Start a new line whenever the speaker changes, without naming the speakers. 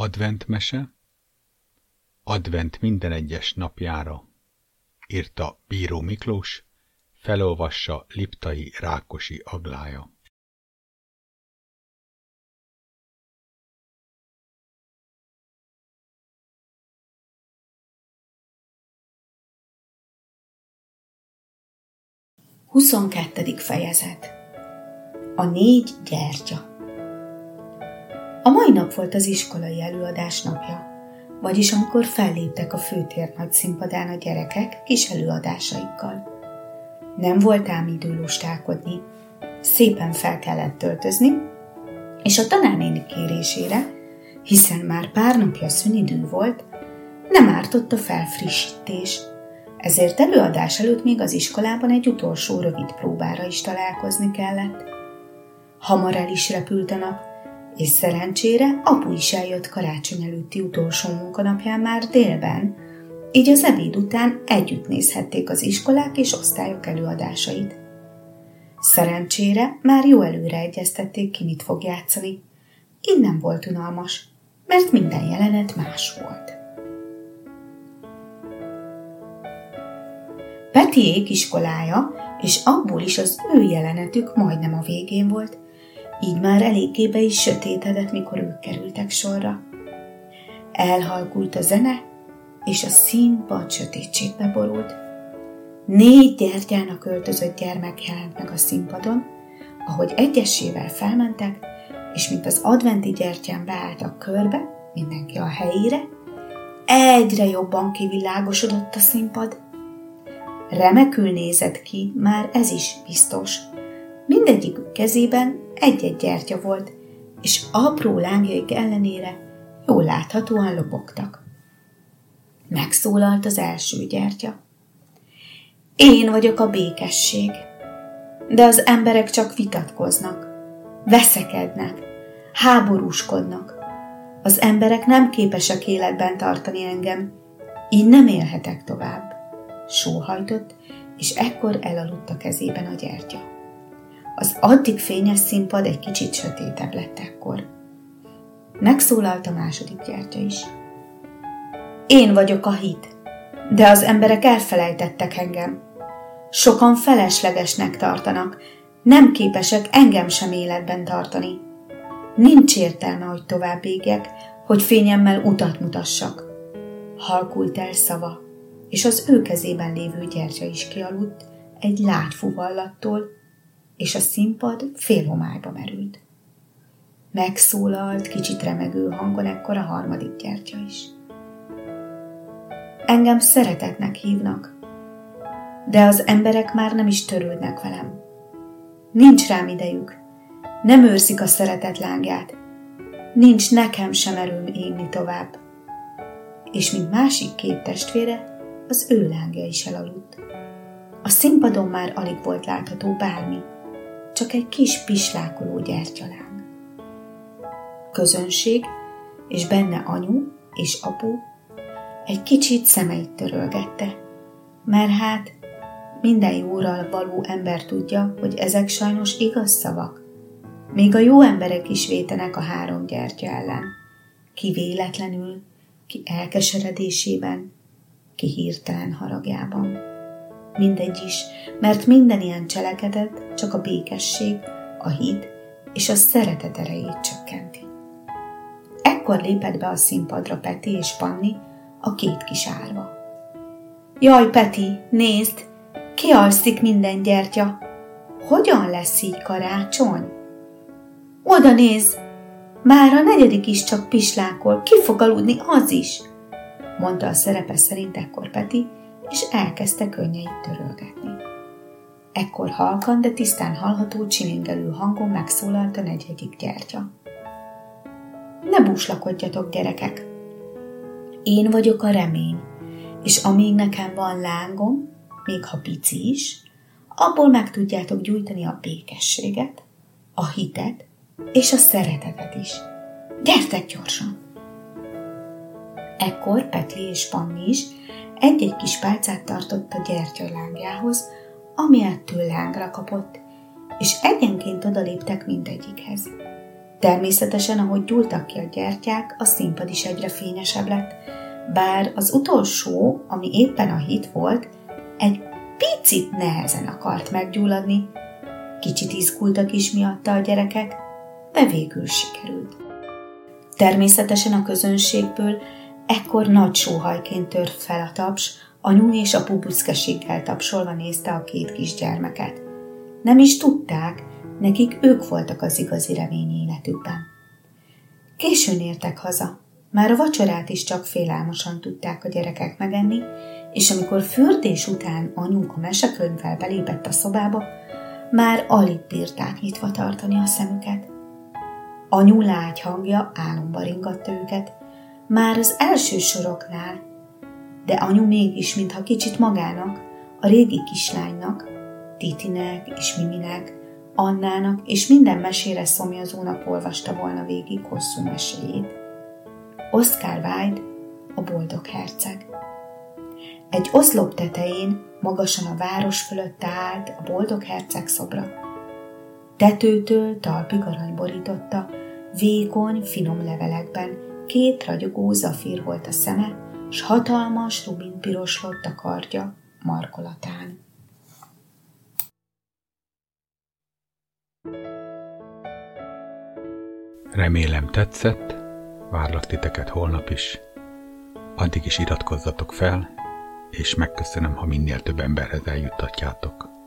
Adventmese Advent minden egyes napjára. Írta Bíró Miklós, felolvassa Liptai Rákosi Aglája.
Huszonkettedik fejezet. A négy gyertya A mai nap volt az iskolai előadás napja, vagyis amikor felléptek a főtér nagy színpadán a gyerekek kis előadásaikkal. Nem volt ám idő lustálkodni, szépen fel kellett töltözni, és a tanárnéni kérésére, hiszen már pár napja szünidő volt, nem ártott a felfrissítés, ezért előadás előtt még az iskolában egy utolsó rövid próbára is találkozni kellett. Hamar el is repült a nap, és szerencsére apu is eljött karácsony előtti utolsó munkanapján már délben, így az ebéd után együtt nézhették az iskolák és osztályok előadásait. Szerencsére már jó előre egyeztették ki, mit fog játszani. Így nem volt unalmas, mert minden jelenet más volt. Petiék iskolája, és abból is az ő jelenetük majdnem a végén volt, így már eléggé be is sötétedett, mikor ők kerültek sorra. Elhalkult a zene, és a színpad sötétségbe borult. Négy gyertyának öltözött gyermek jelent meg a színpadon, ahogy egyesével felmentek, és mint az adventi gyertyán beálltak körbe, mindenki a helyére, egyre jobban kivilágosodott a színpad. Remekül nézett ki, már ez is biztos. Mindegyikük kezében egy-egy gyertya volt, és apró lángjaik ellenére jól láthatóan lobogtak. Megszólalt az első gyertya. Én vagyok a békesség, de az emberek csak vitatkoznak, veszekednek, háborúskodnak. Az emberek nem képesek életben tartani engem, így nem élhetek tovább. Sóhajtott, és ekkor elaludt a kezében a gyertya. Az addig fényes színpad egy kicsit sötétebb lett ekkor. Megszólalt a második gyertya is. Én vagyok a hit, de az emberek elfelejtettek engem. Sokan feleslegesnek tartanak, nem képesek engem sem életben tartani. Nincs értelme, hogy tovább égjek, hogy fényemmel utat mutassak. Halkult el szava, és az ő kezében lévő gyertya is kialudt egy látfuvallattól, és a színpad félhomályba merült. Megszólalt kicsit remegő hangon ekkor a harmadik gyertya is. Engem szeretetnek hívnak, de az emberek már nem is törődnek velem. Nincs rám idejük, nem őrzik a szeretet lángját, nincs nekem sem erőm égni tovább. És mint másik két testvére, az ő lángja is elaludt. A színpadon már alig volt látható bármi, csak egy kis pislákoló gyertyaláng. Közönség, és benne anyu és apu egy kicsit szemeit törölgette, mert hát minden jóral való ember tudja, hogy ezek sajnos igaz szavak. Még a jó emberek is vétenek a három gyertya ellen. Ki véletlenül, ki elkeseredésében, ki hirtelen haragjában. Mindegy is, mert minden ilyen cselekedet csak a békesség, a hit és a szeretet erejét csökkenti. Ekkor lépett be a színpadra Peti és Panni, a két kis árva. Jaj, Peti, nézd, kialszik minden gyertya. Hogyan lesz így karácsony? Oda néz, már a negyedik is csak pislákol, ki fog aludni az is, mondta a szerepe szerint ekkor Peti, és elkezdte könnyeit törölgetni. Ekkor halkan, de tisztán hallható csilingelő hangon megszólalt a negyedik gyertya. Ne búslakodjatok, gyerekek! Én vagyok a remény, és amíg nekem van lángom, még ha pici is, abból meg tudjátok gyújtani a békességet, a hitet és a szeretetet is. Gyertek gyorsan! Ekkor Petli és Panni is egy-egy kis pálcát tartott a gyertyalángjához, ami ettől lángra kapott, és egyenként odaléptek mindegyikhez. Természetesen, ahogy gyúltak ki a gyertyák, a színpad is egyre fényesebb lett, bár az utolsó, ami éppen a hit volt, egy picit nehezen akart meggyulladni, kicsit izgultak is miatta a gyerekek, de végül sikerült. Természetesen a közönségből ekkor nagy sóhajként tört fel a taps, anyu és apu büszkeséggel tapsolva nézte a két kisgyermeket. Nem is tudták, nekik ők voltak az igazi remény életükben. Későn értek haza, már a vacsorát is csak félálmosan tudták a gyerekek megenni, és amikor fürdés után anyunk a mesekönyvvel belépett a szobába, már alig bírták nyitva tartani a szemüket. Anyu lágy hangja álomba ringatta őket, már az első soroknál, de anyu mégis, mintha kicsit magának, a régi kislánynak, Titinek és Miminek, Annának és minden mesére szomjazónak olvasta volna végig hosszú meséjét. Oscar Wilde, a boldog herceg. Egy oszlop tetején, magasan a város fölött állt a boldog herceg szobra. Tetőtől talpig arany borította, vékony, finom levelekben, két ragyogó zafír volt a szeme, s hatalmas rubin piroslott a kardja markolatán.
Remélem tetszett, várlak titeket holnap is. Addig is iratkozzatok fel, és megköszönöm, ha minél több emberhez eljuttatjátok.